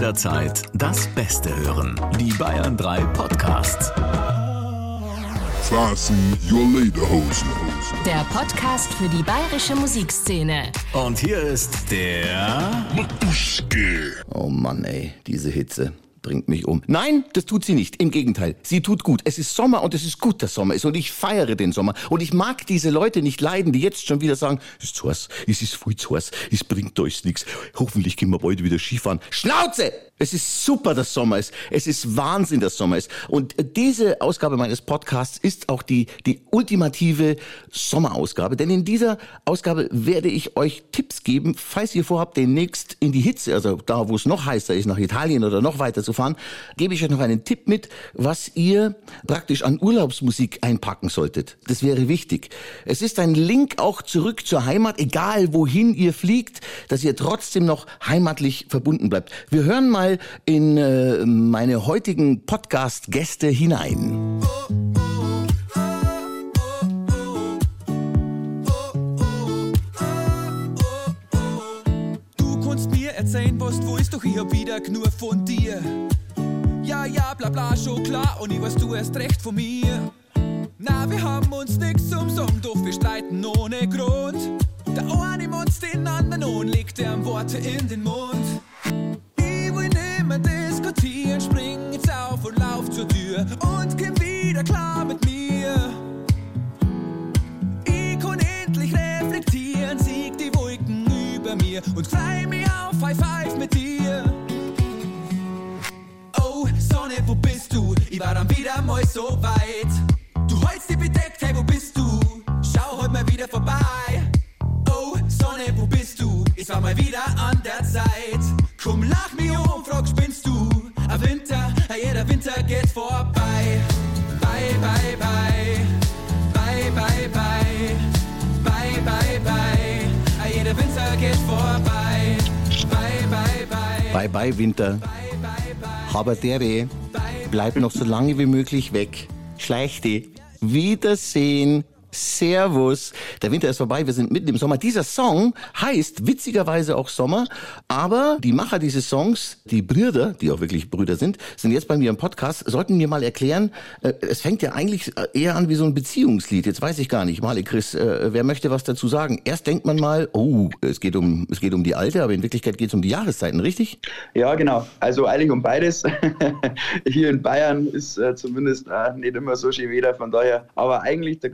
jederzeit das Beste hören. Die Bayern 3 Podcasts. Fasten your Lederhosen. Der Podcast für die bayerische Musikszene. Und hier ist der Matuschke. Oh Mann, ey, diese Hitze bringt mich um. Nein, das tut sie nicht. Im Gegenteil, sie tut gut. Es ist Sommer und es ist gut, dass Sommer ist. Und ich feiere den Sommer. Und ich mag diese Leute nicht leiden, die jetzt schon wieder sagen, es ist zu heiß, es ist viel zu heiß, es bringt euch nichts. Hoffentlich gehen wir bald wieder Skifahren. Schnauze! Es ist super, dass Sommer ist. Es ist Wahnsinn, dass Sommer ist. Und diese Ausgabe meines Podcasts ist auch die, die ultimative Sommerausgabe. Denn in dieser Ausgabe werde ich euch Tipps geben, falls ihr vorhabt, demnächst in die Hitze, also da, wo es noch heißer ist, nach Italien oder noch weiter zu fahren, gebe ich euch noch einen Tipp mit, was ihr praktisch an Urlaubsmusik einpacken solltet. Das wäre wichtig. Es ist ein Link auch zurück zur Heimat, egal wohin ihr fliegt, dass ihr trotzdem noch heimatlich verbunden bleibt. Wir hören mal in äh, meine heutigen Podcast-Gäste hinein. Du erzählen, was du willst, doch ich hab wieder genug von dir. Ja, ja, bla bla, schon klar, und ich weiß, du erst recht von mir. Na, wir haben uns nix zum doch wir streiten ohne Grund. Der eine motzt den anderen und legt ihm Worte in den Mund. Ich will nimmer diskutieren, spring jetzt auf und lauf zur Tür und komm wieder klar mit mir. Ich kann endlich reflektieren, sieg die Wolken über mir und frei mich auf High Five mit dir. Oh, Sonne, wo bist du? Ich war dann wieder mal so weit. Du holst die bedeckt, hey, wo bist du? Schau heute mal wieder vorbei. Oh, Sonne, wo bist du? Ich war mal wieder an der Zeit. Komm, lach mich um, frag, spinnst du? Ein Winter, jeder Winter geht vorbei. Bye, bye. Bye, bye. Bye Winter. Aber der weh. Bleib noch so lange wie möglich weg. Schleich die. Wiedersehen. Servus. Der Winter ist vorbei, wir sind mitten im Sommer. Dieser Song heißt witzigerweise auch Sommer, aber die Macher dieses Songs, die Brüder, die auch wirklich Brüder sind, sind jetzt bei mir im Podcast, sollten mir mal erklären, äh, es fängt ja eigentlich eher an wie so ein Beziehungslied. Jetzt weiß ich gar nicht, Mali Chris, äh, wer möchte was dazu sagen? Erst denkt man mal, oh, es geht um, es geht um die Alte, aber in Wirklichkeit geht es um die Jahreszeiten, richtig? Ja, genau. Also eigentlich um beides. Hier in Bayern ist äh, zumindest äh, nicht immer so schön Wetter, von daher. Aber eigentlich der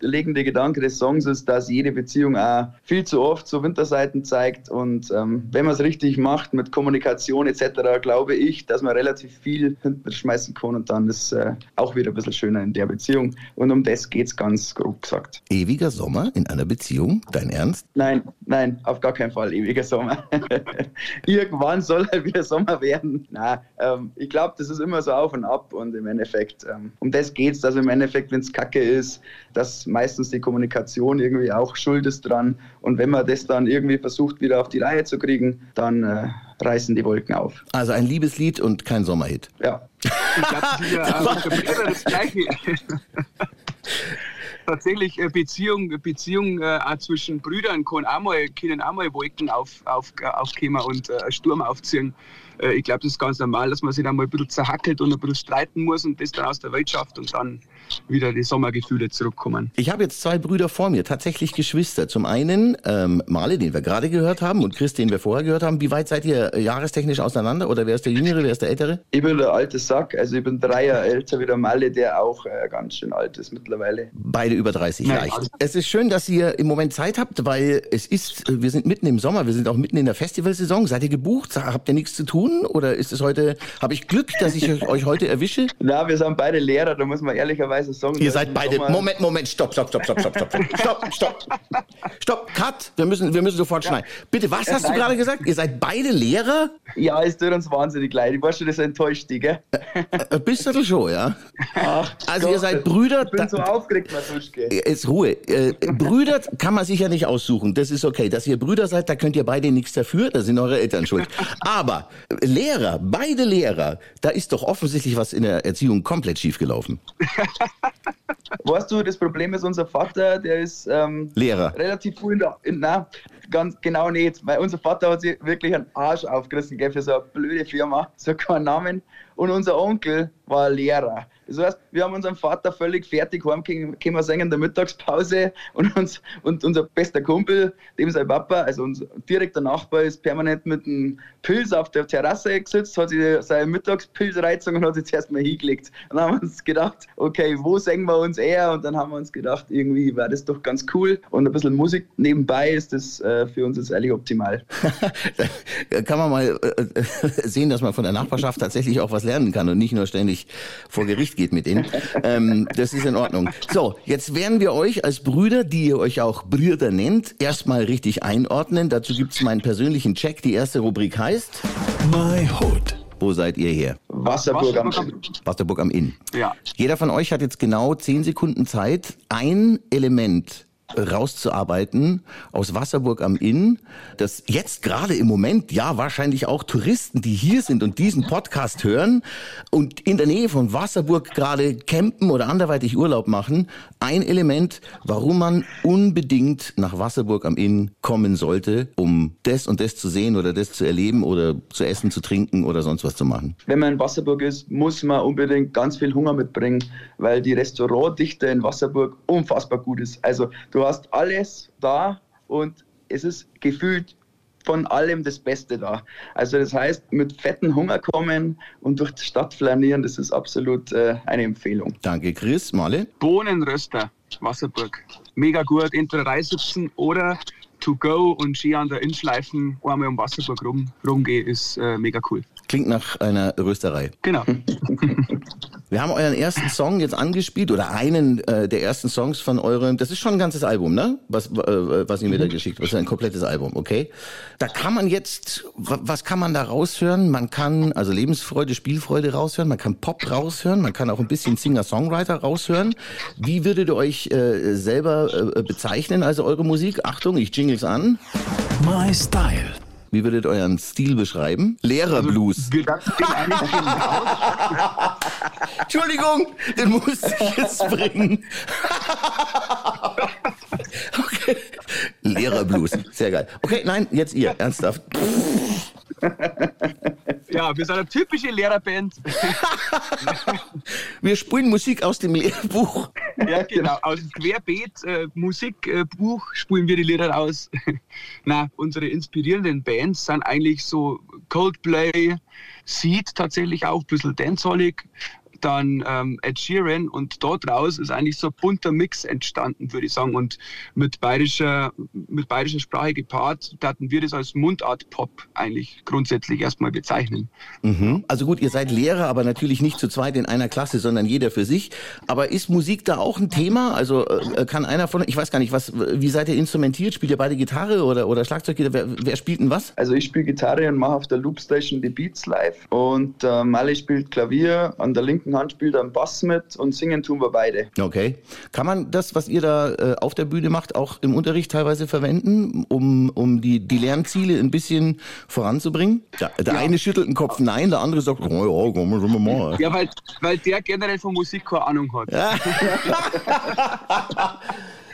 grundlegende Gedanke des Songs ist, dass jede Beziehung auch viel zu oft so Winterseiten zeigt. Und ähm, wenn man es richtig macht mit Kommunikation etc., glaube ich, dass man relativ viel hinterschmeißen kann und dann ist äh, auch wieder ein bisschen schöner in der Beziehung. Und um das geht es ganz grob gesagt. Ewiger Sommer in einer Beziehung? Dein Ernst? Nein, nein, auf gar keinen Fall ewiger Sommer. Irgendwann soll halt wieder Sommer werden. Na, ähm, ich glaube, das ist immer so auf und ab und im Endeffekt, ähm, um das geht es, dass im Endeffekt, wenn es kacke ist, dass meistens die Kommunikation irgendwie auch schuld ist dran. Und wenn man das dann irgendwie versucht, wieder auf die Reihe zu kriegen, dann äh, reißen die Wolken auf. Also ein Liebeslied und kein Sommerhit. Ja. Ich glaube, das ist ja auch für Brüder das Gleiche. Tatsächlich äh, Beziehung, Beziehung äh, auch zwischen Brüdern kann auch mal, können auch mal Wolken auf, auf, aufkommen und äh, Sturm aufziehen. Äh, ich glaube, das ist ganz normal, dass man sich dann mal ein bisschen zerhackelt und ein bisschen streiten muss und das dann aus der Welt schafft und dann wieder die Sommergefühle zurückkommen. Ich habe jetzt zwei Brüder vor mir, tatsächlich Geschwister. Zum einen ähm, Male, den wir gerade gehört haben, und Chris, den wir vorher gehört haben. Wie weit seid ihr äh, jahrestechnisch auseinander? Oder wer ist der Jüngere, wer ist der Ältere? Ich bin der alte Sack, also ich bin drei Jahre älter wie der Malle, der auch äh, ganz schön alt ist mittlerweile. Beide über 30, Nein, leicht. alles- Es ist schön, dass ihr im Moment Zeit habt, weil es ist, äh, wir sind mitten im Sommer, wir sind auch mitten in der Festivalsaison. Seid ihr gebucht? Habt ihr nichts zu tun? Oder ist es heute, habe ich Glück, dass ich euch- euch heute erwische? Na, wir sind beide Lehrer, da muss man ehrlicherweise sagen. Ihr dass seid beide. Sommer- Moment, Moment, stopp, stopp, stopp, stopp, stopp, stopp, stopp, stopp, stopp, cut. Wir müssen, wir müssen sofort schneiden. Bitte, was hast du nein. gerade gesagt? Ihr seid beide Lehrer? Ja, es tut uns wahnsinnig leid. Ich war schon, das enttäuscht gell? Äh, Bist du schon, ja? Ach, Also ihr Gott, seid Brüder. Ich bin so aufgeregt, Matuschke. Jetzt Ruhe. Äh, Brüder kann man sich ja nicht aussuchen. Das ist okay. Dass ihr Brüder seid, da könnt ihr beide nichts dafür. Da sind eure Eltern schuld. Aber Lehrer, beide Lehrer, da ist doch offensichtlich was in der Erziehung komplett schiefgelaufen. Weißt du, das Problem ist, unser Vater, der ist ähm, Lehrer. relativ früh in der. In, nein, ganz genau nicht. Weil unser Vater hat sich wirklich einen Arsch aufgerissen gell, für so eine blöde Firma, so keinen Namen. Und unser Onkel war Lehrer. Das heißt, wir haben unseren Vater völlig fertig heimgekommen wir sagen in der Mittagspause und, uns, und unser bester Kumpel, dem sein Papa, also unser direkter Nachbar, ist permanent mit einem Pilz auf der Terrasse gesetzt, hat sich seine Mittagspilzreizung und hat sich zuerst mal hingelegt. dann haben wir uns gedacht, okay, wo singen wir uns eher? Und dann haben wir uns gedacht, irgendwie wäre das doch ganz cool und ein bisschen Musik nebenbei ist das äh, für uns jetzt eigentlich optimal. kann man mal äh, sehen, dass man von der Nachbarschaft tatsächlich auch was lernen kann und nicht nur ständig vor Gericht geht mit denen. Ähm, das ist in Ordnung. So, jetzt werden wir euch als Brüder, die ihr euch auch Brüder nennt, erstmal richtig einordnen. Dazu gibt's meinen persönlichen Check. Die erste Rubrik heißt My Hood. Wo seid ihr her? Wasserburg am Wasserburg am Inn. Ja. Jeder von euch hat jetzt genau zehn Sekunden Zeit, ein Element rauszuarbeiten aus Wasserburg am Inn, das jetzt gerade im Moment ja wahrscheinlich auch Touristen, die hier sind und diesen Podcast hören und in der Nähe von Wasserburg gerade campen oder anderweitig Urlaub machen, ein Element, warum man unbedingt nach Wasserburg am Inn kommen sollte, um das und das zu sehen oder das zu erleben oder zu essen, zu trinken oder sonst was zu machen. Wenn man in Wasserburg ist, muss man unbedingt ganz viel Hunger mitbringen, weil die Restaurantdichte in Wasserburg unfassbar gut ist. Also du hast alles da und es ist gefühlt von allem das Beste da. Also das heißt, mit fetten Hunger kommen und durch die Stadt flanieren, das ist absolut äh, eine Empfehlung. Danke, Chris. Male? Bohnenröster, Wasserburg. Mega gut, entweder Reisitzen oder to go und Ski an der Innschleifen einmal um Wasserburg rum, rumgehen, ist äh, mega cool. Klingt nach einer Rösterei. Genau. Wir haben euren ersten Song jetzt angespielt oder einen äh, der ersten Songs von eurem. Das ist schon ein ganzes Album, ne? Was äh, was ihr mir da geschickt, habt. das ist ein komplettes Album, okay? Da kann man jetzt, wa- was kann man da raushören? Man kann also Lebensfreude, Spielfreude raushören. Man kann Pop raushören. Man kann auch ein bisschen Singer-Songwriter raushören. Wie würdet ihr euch äh, selber äh, bezeichnen? Also eure Musik? Achtung, ich jingles an. My Style. Wie würdet ihr euren Stil beschreiben? Lehrerblues. Eigentlich genau. Entschuldigung, den musste ich jetzt bringen. okay. Lehrerblues, sehr geil. Okay, nein, jetzt ihr, ernsthaft. Ja, wir sind eine typische Lehrerband. Wir spielen Musik aus dem Lehrbuch. Ja, genau. Aus dem Querbeet äh, spielen wir die Lieder aus. Na, unsere inspirierenden Bands sind eigentlich so Coldplay, Seed tatsächlich auch, ein bisschen dancehallig, dann ähm, Ed Sheeran und dort raus ist eigentlich so ein bunter Mix entstanden, würde ich sagen. Und mit bayerischer, mit bayerischer Sprache gepaart, hatten wir das als Mundart-Pop eigentlich grundsätzlich erstmal bezeichnen. Mhm. Also gut, ihr seid Lehrer, aber natürlich nicht zu zweit in einer Klasse, sondern jeder für sich. Aber ist Musik da auch ein Thema? Also äh, kann einer von, ich weiß gar nicht, was, wie seid ihr instrumentiert? Spielt ihr beide Gitarre oder, oder Schlagzeug? Wer, wer spielt denn was? Also ich spiele Gitarre und mache auf der Loopstation die Beats live und äh, Mali spielt Klavier, an der linken Hand spielt er einen Bass mit und singen tun wir beide. Okay. Kann man das, was ihr da äh, auf der Bühne macht, auch im Unterricht teilweise verwenden, um, um die, die Lernziele ein bisschen voranzubringen? Der, der eine schüttelt den Kopf nein, der andere sagt, oh ja, komm, schon mal mal. Ja, weil, weil der generell von Musik keine Ahnung hat.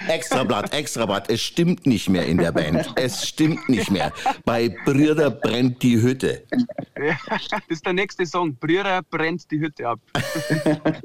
Extrablatt, Extrablatt, es stimmt nicht mehr in der Band. Es stimmt nicht mehr. Bei Brüder brennt die Hütte. Das ist der nächste Song. Brüder brennt die Hütte ab.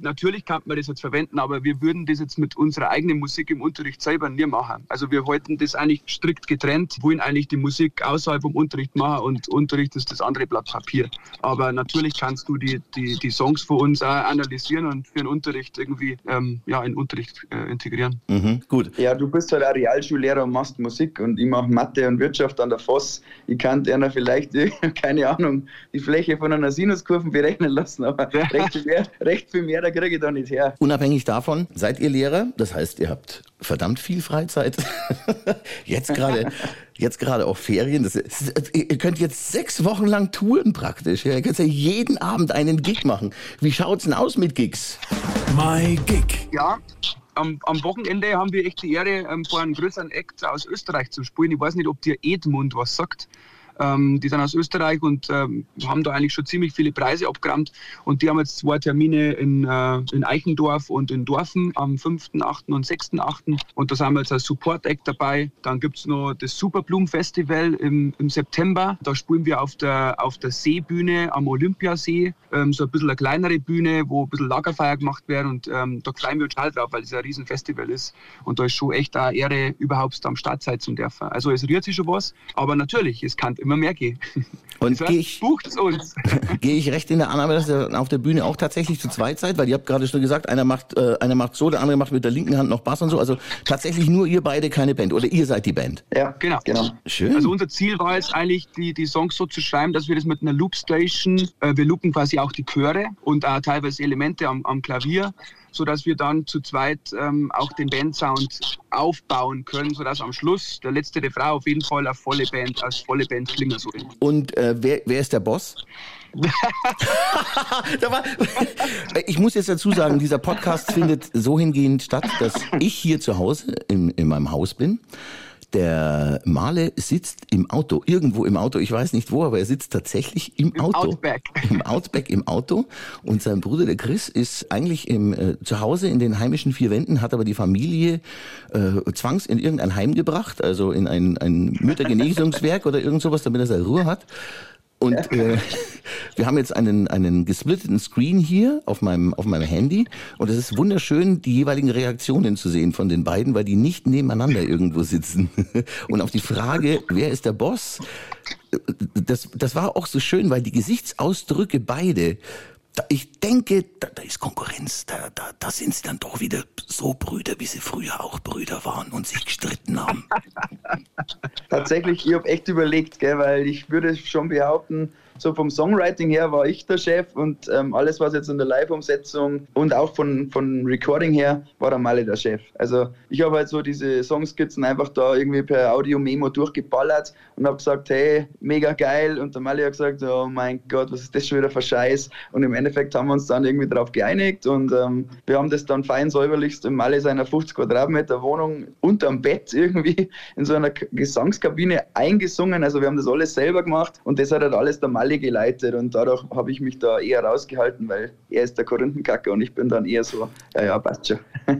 Natürlich kann man das jetzt verwenden, aber wir würden das jetzt mit unserer eigenen Musik im Unterricht selber nie machen. Also wir halten das eigentlich strikt getrennt, wollen eigentlich die Musik außerhalb vom Unterricht machen und Unterricht ist das andere Blatt Papier. Aber natürlich kannst du die, die, die Songs von uns auch analysieren und für den Unterricht irgendwie ähm, ja, in den Unterricht äh, integrieren. Mhm, gut. Ja, du bist halt auch Realschullehrer und machst Musik und ich mache Mathe und Wirtschaft an der FOS. Ich kann einer vielleicht, keine Ahnung, die Fläche von einer Sinuskurve berechnen lassen, aber recht viel mehr, recht viel mehr da kriege ich da nicht her. Unabhängig davon, seid ihr Lehrer? Das heißt, ihr habt verdammt viel Freizeit. jetzt gerade, jetzt gerade auch Ferien. Das ist, ihr könnt jetzt sechs Wochen lang touren praktisch. Ihr könnt ja jeden Abend einen Gig machen. Wie schaut's denn aus mit Gigs? My Gig. Ja, am, am Wochenende haben wir echt die Ehre, ähm, vor einem größeren Act aus Österreich zu spielen. Ich weiß nicht, ob dir Edmund was sagt. Ähm, die sind aus Österreich und ähm, haben da eigentlich schon ziemlich viele Preise abgerammt. Und die haben jetzt zwei Termine in, äh, in Eichendorf und in Dorfen am 5.8. und 6.8. Und da sind wir jetzt als Support-Act dabei. Dann gibt es noch das Superblumen-Festival im, im September. Da spielen wir auf der, auf der Seebühne am Olympiasee. Ähm, so ein bisschen eine kleinere Bühne, wo ein bisschen Lagerfeier gemacht wird. Und ähm, da freuen wir uns halt drauf, weil es ein Riesenfestival ist. Und da ist schon echt eine Ehre, überhaupt am Start sein zum dürfen. Also es rührt sich schon was. Aber natürlich, es kann immer mehr gehen. Und Das gehe heißt, ich, bucht's uns. gehe ich recht in der Annahme, dass ihr auf der Bühne auch tatsächlich zu zweit seid? Weil ihr habt gerade schon gesagt, einer macht, äh, einer macht so, der andere macht mit der linken Hand noch Bass und so. Also tatsächlich nur ihr beide keine Band. Oder ihr seid die Band. Ja, Genau. genau. Schön. Also unser Ziel war jetzt eigentlich, die, die Songs so zu schreiben, dass wir das mit einer Loopstation, äh, wir loopen quasi auch die Chöre und auch teilweise Elemente am, am Klavier, sodass wir dann zu zweit ähm, auch den Bandsound aufbauen können, sodass am Schluss der letzte Refrain auf jeden Fall eine volle Band, als volle Band klingen soll. Und äh, wer, wer ist der Boss? Ich muss jetzt dazu sagen, dieser Podcast findet so hingehend statt, dass ich hier zu Hause in, in meinem Haus bin. Der Male sitzt im Auto, irgendwo im Auto, ich weiß nicht wo, aber er sitzt tatsächlich im, Im Auto. Outback. Im Outback im Auto. Und sein Bruder, der Chris, ist eigentlich im, äh, zu Hause in den heimischen vier Wänden, hat aber die Familie äh, zwangs in irgendein Heim gebracht, also in ein, ein Müttergenesungswerk oder irgend sowas, damit er seine Ruhe hat. Und äh, wir haben jetzt einen, einen gesplitteten Screen hier auf meinem, auf meinem Handy. Und es ist wunderschön, die jeweiligen Reaktionen zu sehen von den beiden, weil die nicht nebeneinander irgendwo sitzen. Und auf die Frage, wer ist der Boss, das, das war auch so schön, weil die Gesichtsausdrücke beide, ich denke, da, da ist Konkurrenz, da, da, da sind sie dann doch wieder so Brüder, wie sie früher auch Brüder waren und sich gestritten haben. Tatsächlich, ich habe echt überlegt, gell, weil ich würde schon behaupten, so vom Songwriting her war ich der Chef und ähm, alles, was jetzt in der Live-Umsetzung und auch von, von Recording her, war der Malle der Chef. Also ich habe halt so diese Songskizzen einfach da irgendwie per Audio-Memo durchgeballert und habe gesagt, hey, mega geil. Und der Malle hat gesagt, oh mein Gott, was ist das schon wieder für Scheiß? Und im Endeffekt haben wir uns dann irgendwie darauf geeinigt und ähm, wir haben das dann fein säuberlichst im Malle seiner 50 Quadratmeter Wohnung unterm Bett irgendwie in so einer Gesangskabine eingesungen. Also wir haben das alles selber gemacht und das hat halt alles der Malle geleitet und dadurch habe ich mich da eher rausgehalten, weil er ist der Korinthenkacker und ich bin dann eher so, ja, ja, passt schon.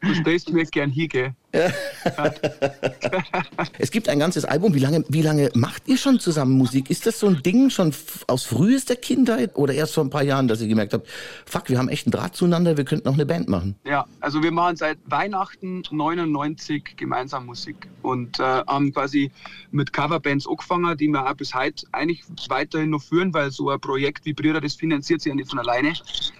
Du stellst mir gern hier, gell? Es gibt ein ganzes Album. Wie lange, wie lange macht ihr schon zusammen Musik? Ist das so ein Ding schon aus frühester Kindheit oder erst vor ein paar Jahren, dass ihr gemerkt habt, fuck, wir haben echt einen Draht zueinander, wir könnten noch eine Band machen? Ja, also wir machen seit Weihnachten 99 gemeinsam Musik und äh, haben quasi mit Coverbands angefangen, die wir auch bis heute eigentlich weiterhin noch führen, weil so ein Projekt wie Brüder, das finanziert sich ja nicht von alleine.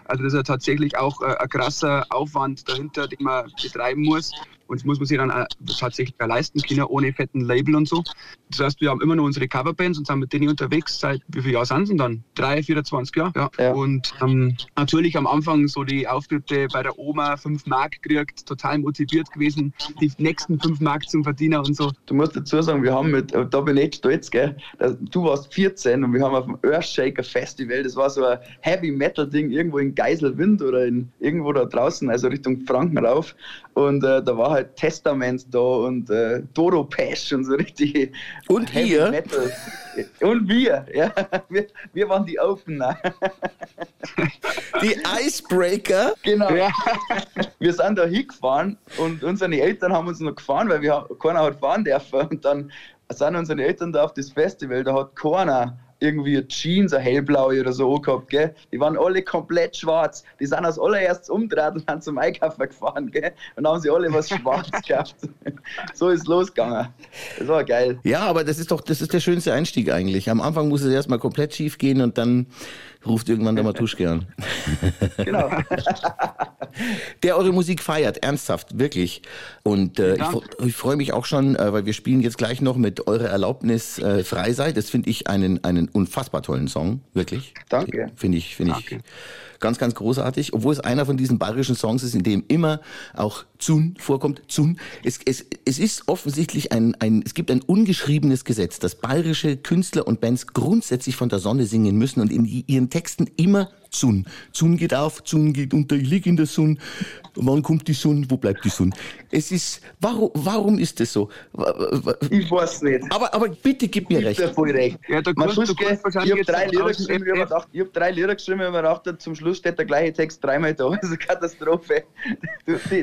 Also das ist ja tatsächlich auch äh, ein krasser Aufwand dahinter, den man betreiben muss. Und das muss man sich dann tatsächlich leisten können, ohne fetten Label und so. Das heißt, wir haben immer noch unsere Coverbands und sind mit denen unterwegs seit, wie viele Jahre sind sie dann? Drei, 24 Jahre? Ja. Ja. Und ähm, natürlich am Anfang so die Auftritte bei der Oma, 5 Mark gekriegt, total motiviert gewesen, die nächsten 5 Mark zum Verdienen und so. Du musst dazu sagen, wir haben mit, da bin ich echt stolz, gell? Du warst 14 und wir haben auf dem Earthshaker Festival, das war so ein Heavy Metal Ding irgendwo in Geiselwind oder in, irgendwo da draußen, also Richtung Franken rauf. Und äh, da war halt Testament da und äh, Dodo Pesch und so richtig. Und Heavy ihr? Metal. Und wir, ja. Wir, wir waren die Opener. Die Icebreaker? Genau. Ja. Wir sind da hingefahren und unsere Eltern haben uns noch gefahren, weil wir keiner hat fahren dürfen. Und dann sind unsere Eltern da auf das Festival, da hat keiner irgendwie eine Jeans, eine hellblaue oder so angehabt, gell? Die waren alle komplett schwarz. Die sind als allererstes umgedreht und sind zum Einkaufen gefahren, gell? Und dann haben sie alle was schwarz gehabt. so ist losgegangen. Das war geil. Ja, aber das ist doch, das ist der schönste Einstieg eigentlich. Am Anfang muss es erstmal komplett schief gehen und dann ruft irgendwann der Matuschke an. Genau. der eure Musik feiert, ernsthaft, wirklich. Und äh, ich, ich freue mich auch schon, äh, weil wir spielen jetzt gleich noch mit eurer Erlaubnis äh, frei seid. Das finde ich einen, einen unfassbar tollen Song, wirklich. Danke. Finde ich, finde ich Danke. Ganz, ganz großartig. Obwohl es einer von diesen bayerischen Songs ist, in dem immer auch Zun vorkommt. Zun. Es, es, es ist offensichtlich ein, ein, es gibt ein ungeschriebenes Gesetz, dass bayerische Künstler und Bands grundsätzlich von der Sonne singen müssen und in ihren Texten immer Sun. Sun geht auf, Sun geht unter, ich liege in der Sonne. Wann kommt die Sonne? Wo bleibt die Sonne? Es ist, warum, warum ist das so? Ich weiß nicht. Aber, aber bitte gib mir Ich recht. hab dir voll recht. Ja, da kannst- Matuschke, du kannst ich habe drei Lieder geschrieben, ich gedacht, ich hab drei Lieder geschrieben, ich hab mir gedacht, zum Schluss steht der gleiche Text dreimal da. Das ist eine Katastrophe.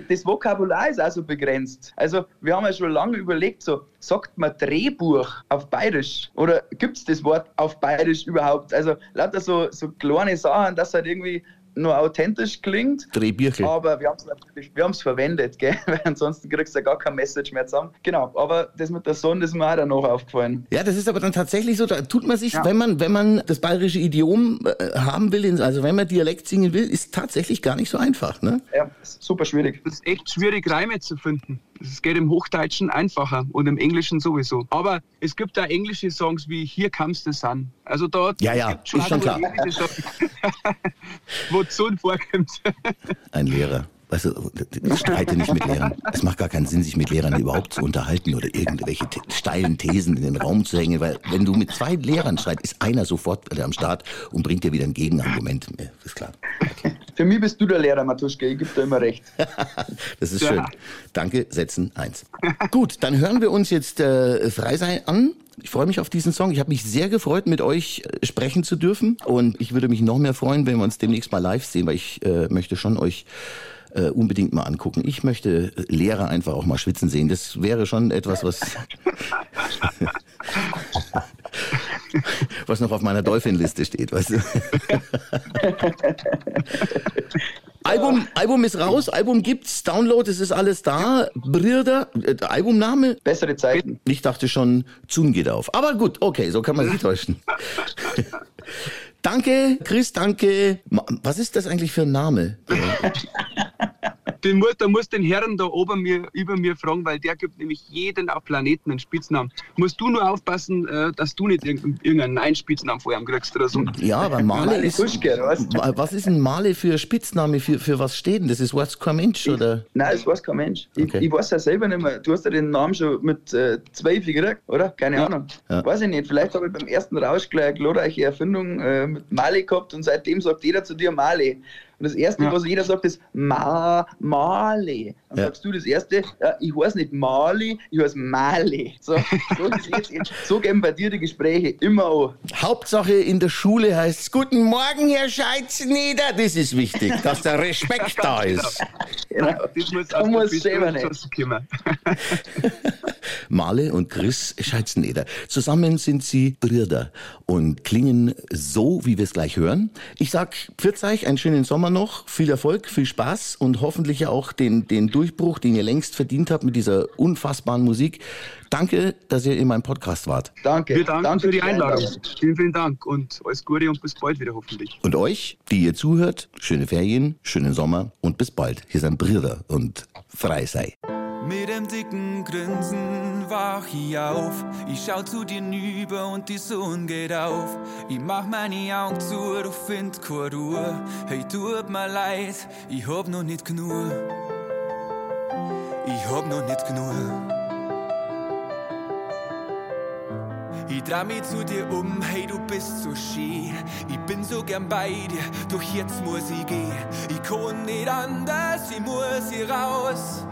Das Vokabular ist auch so begrenzt. Also, wir haben ja schon lange überlegt, so, sagt man Drehbuch auf Bayerisch? Oder gibt es das Wort auf Bayerisch überhaupt? Also, lauter so, so kleine Sachen, dass halt irgendwie nur authentisch klingt. Drehbirchel. Aber wir haben es natürlich, wir haben es verwendet, gell? Weil ansonsten kriegst du ja gar kein Message mehr zusammen. Genau, aber das mit der Sonne ist mir auch danach aufgefallen. Ja, das ist aber dann tatsächlich so, da tut man sich, wenn man, wenn man das bayerische Idiom äh, haben will, also wenn man Dialekt singen will, ist tatsächlich gar nicht so einfach, ne? Ja, ist super schwierig. Das ist echt schwierig, Reime zu finden. Es geht im Hochdeutschen einfacher und im Englischen sowieso. Aber es gibt da englische Songs wie Here Comes the Sun. Also dort Ja, ja, gibt's ist schon klar. wo Sonne vorkommt. Ein Lehrer. Weißt du, ich streite nicht mit Lehrern. Es macht gar keinen Sinn, sich mit Lehrern überhaupt zu unterhalten oder irgendwelche te steilen Thesen in den Raum zu hängen, weil wenn du mit zwei Lehrern streitest, ist einer sofort am Start und bringt dir wieder ein Gegenargument. Ist klar. Für mich bist du der Lehrer, Matuschke, ich gebe dir immer recht. Das ist Ja. schön. Danke, setzen eins. Gut, dann hören wir uns jetzt äh, Frei sein an. Ich freue mich auf diesen Song. Ich habe mich sehr gefreut, mit euch äh, sprechen zu dürfen. Und ich würde mich noch mehr freuen, wenn wir uns demnächst mal live sehen, weil ich äh, möchte schon euch äh, unbedingt mal angucken. Ich möchte äh, Lehrer einfach auch mal schwitzen sehen. Das wäre schon etwas, was, was noch auf meiner Dolphin-Liste steht, weißt du? Album, Album ist raus, Album gibt's, Download, es ist alles da. Brüder, äh, Albumname? Bessere Zeiten. Ich dachte schon, Zun geht auf. Aber gut, okay, so kann man sich täuschen. danke, Chris, danke. Was ist das eigentlich für ein Name? Den muss, da muss den Herrn da oben mir, über mir fragen, weil der gibt nämlich jeden auf Planeten einen Spitznamen. Musst du nur aufpassen, äh, dass du nicht irgendeinen, Nein-Spitznamen vor ihm kriegst oder so. Ja, aber Male ist. Was? Was ist ein Male für Spitzname? Für, für was steht denn? Das ist What's Mensch oder? Nein, das weiß kein Mensch. Ich, Okay. ich weiß ja selber nicht mehr. Du hast ja den Namen schon mit äh, zwölf gekriegt, oder? Keine Ahnung. Ja. Weiß ich nicht. Vielleicht habe ich beim ersten Rausch gleich eine glorreiche Erfindung äh, mit Mali gehabt und seitdem sagt jeder zu dir Mali. Und das Erste, Ja. was jeder sagt, ist Ma, Mali. Dann Ja. sagst du das Erste, ja, ich heiße nicht Mali, ich heiße Mali. So, so, jetzt, so gehen bei dir die Gespräche immer an. Hauptsache in der Schule heißt Guten Morgen, Herr Scheitznieder. Das ist wichtig, dass der Respekt da ist. Genau. Das muss Da aus der muss Piste Male und Chris Scheitznieder. Zusammen sind sie Brüder und klingen so, wie wir es gleich hören. Ich sag, pfiat euch, einen schönen Sommer noch, viel Erfolg, viel Spaß und hoffentlich auch den, den Durchbruch, den ihr längst verdient habt mit dieser unfassbaren Musik. Danke, dass ihr in meinem Podcast wart. Danke. Wir danken Danke für die Einladung. Vielen, vielen Dank und alles Gute und bis bald wieder hoffentlich. Und euch, die ihr zuhört, schöne Ferien, schönen Sommer und bis bald. Hier sind Brüder und frei sei. Mit dem dicken Grinsen wach ich auf. Ich schau zu dir nüber und die Sonne geht auf. Ich mach meine Augen zu, du find keine Ruhe. Hey, tut mir leid, ich hab noch nicht genug. Ich hab noch nicht genug. Ich dreh mich zu dir um, hey, du bist so schön. Ich bin so gern bei dir, doch jetzt muss ich gehen. Ich kann nicht anders, ich muss hier raus.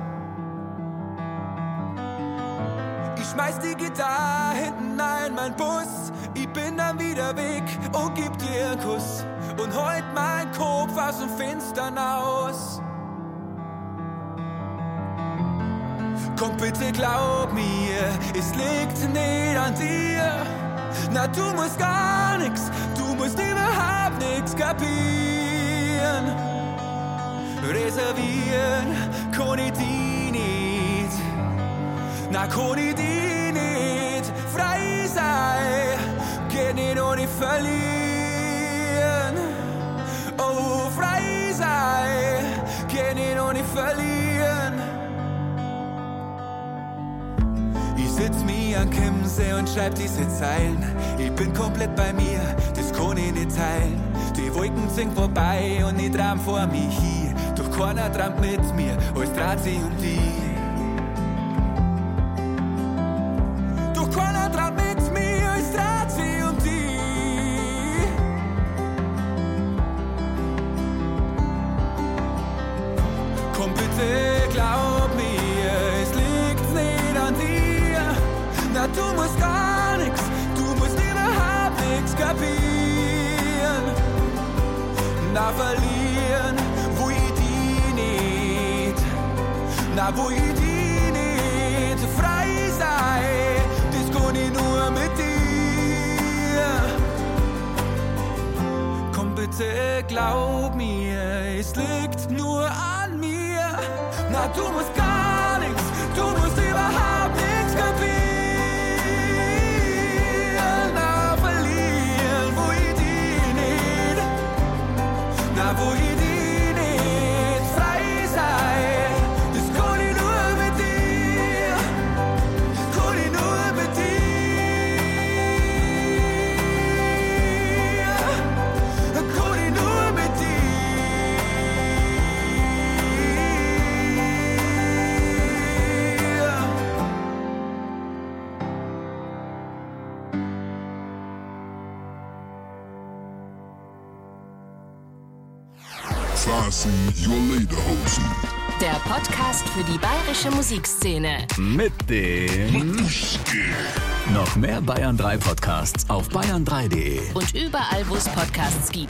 Ich schmeiß die Gitarre hinten in mein Bus. Ich bin dann wieder weg und gib dir einen Kuss. Und heut mein Kopf aus dem Fenstern aus. Komm bitte glaub mir, es liegt nicht an dir. Na du musst gar nix, du musst überhaupt nix kapieren. Reservieren nicht. Narkonidinit frei sei, geht nicht ohne verlieren. Oh, frei sei, geht nicht ohne verlieren. Ich sitz mir an Kimse und schreib diese Zeilen. Ich bin komplett bei mir, das kann ich nicht teilen. Die Wolken sind vorbei und ich tram vor mich hin. Doch keiner trammt mit mir, alles dreht sich und die. verlieren, wo ich die nicht, Na wo ich die nicht frei sei Das kann ich nur mit dir. Komm bitte, glaub mir Es liegt nur an mir. Na du musst gar Podcast für die bayerische Musikszene. Mit dem. Noch mehr Bayern 3 Podcasts auf bayern3.de. Und überall, wo es Podcasts gibt.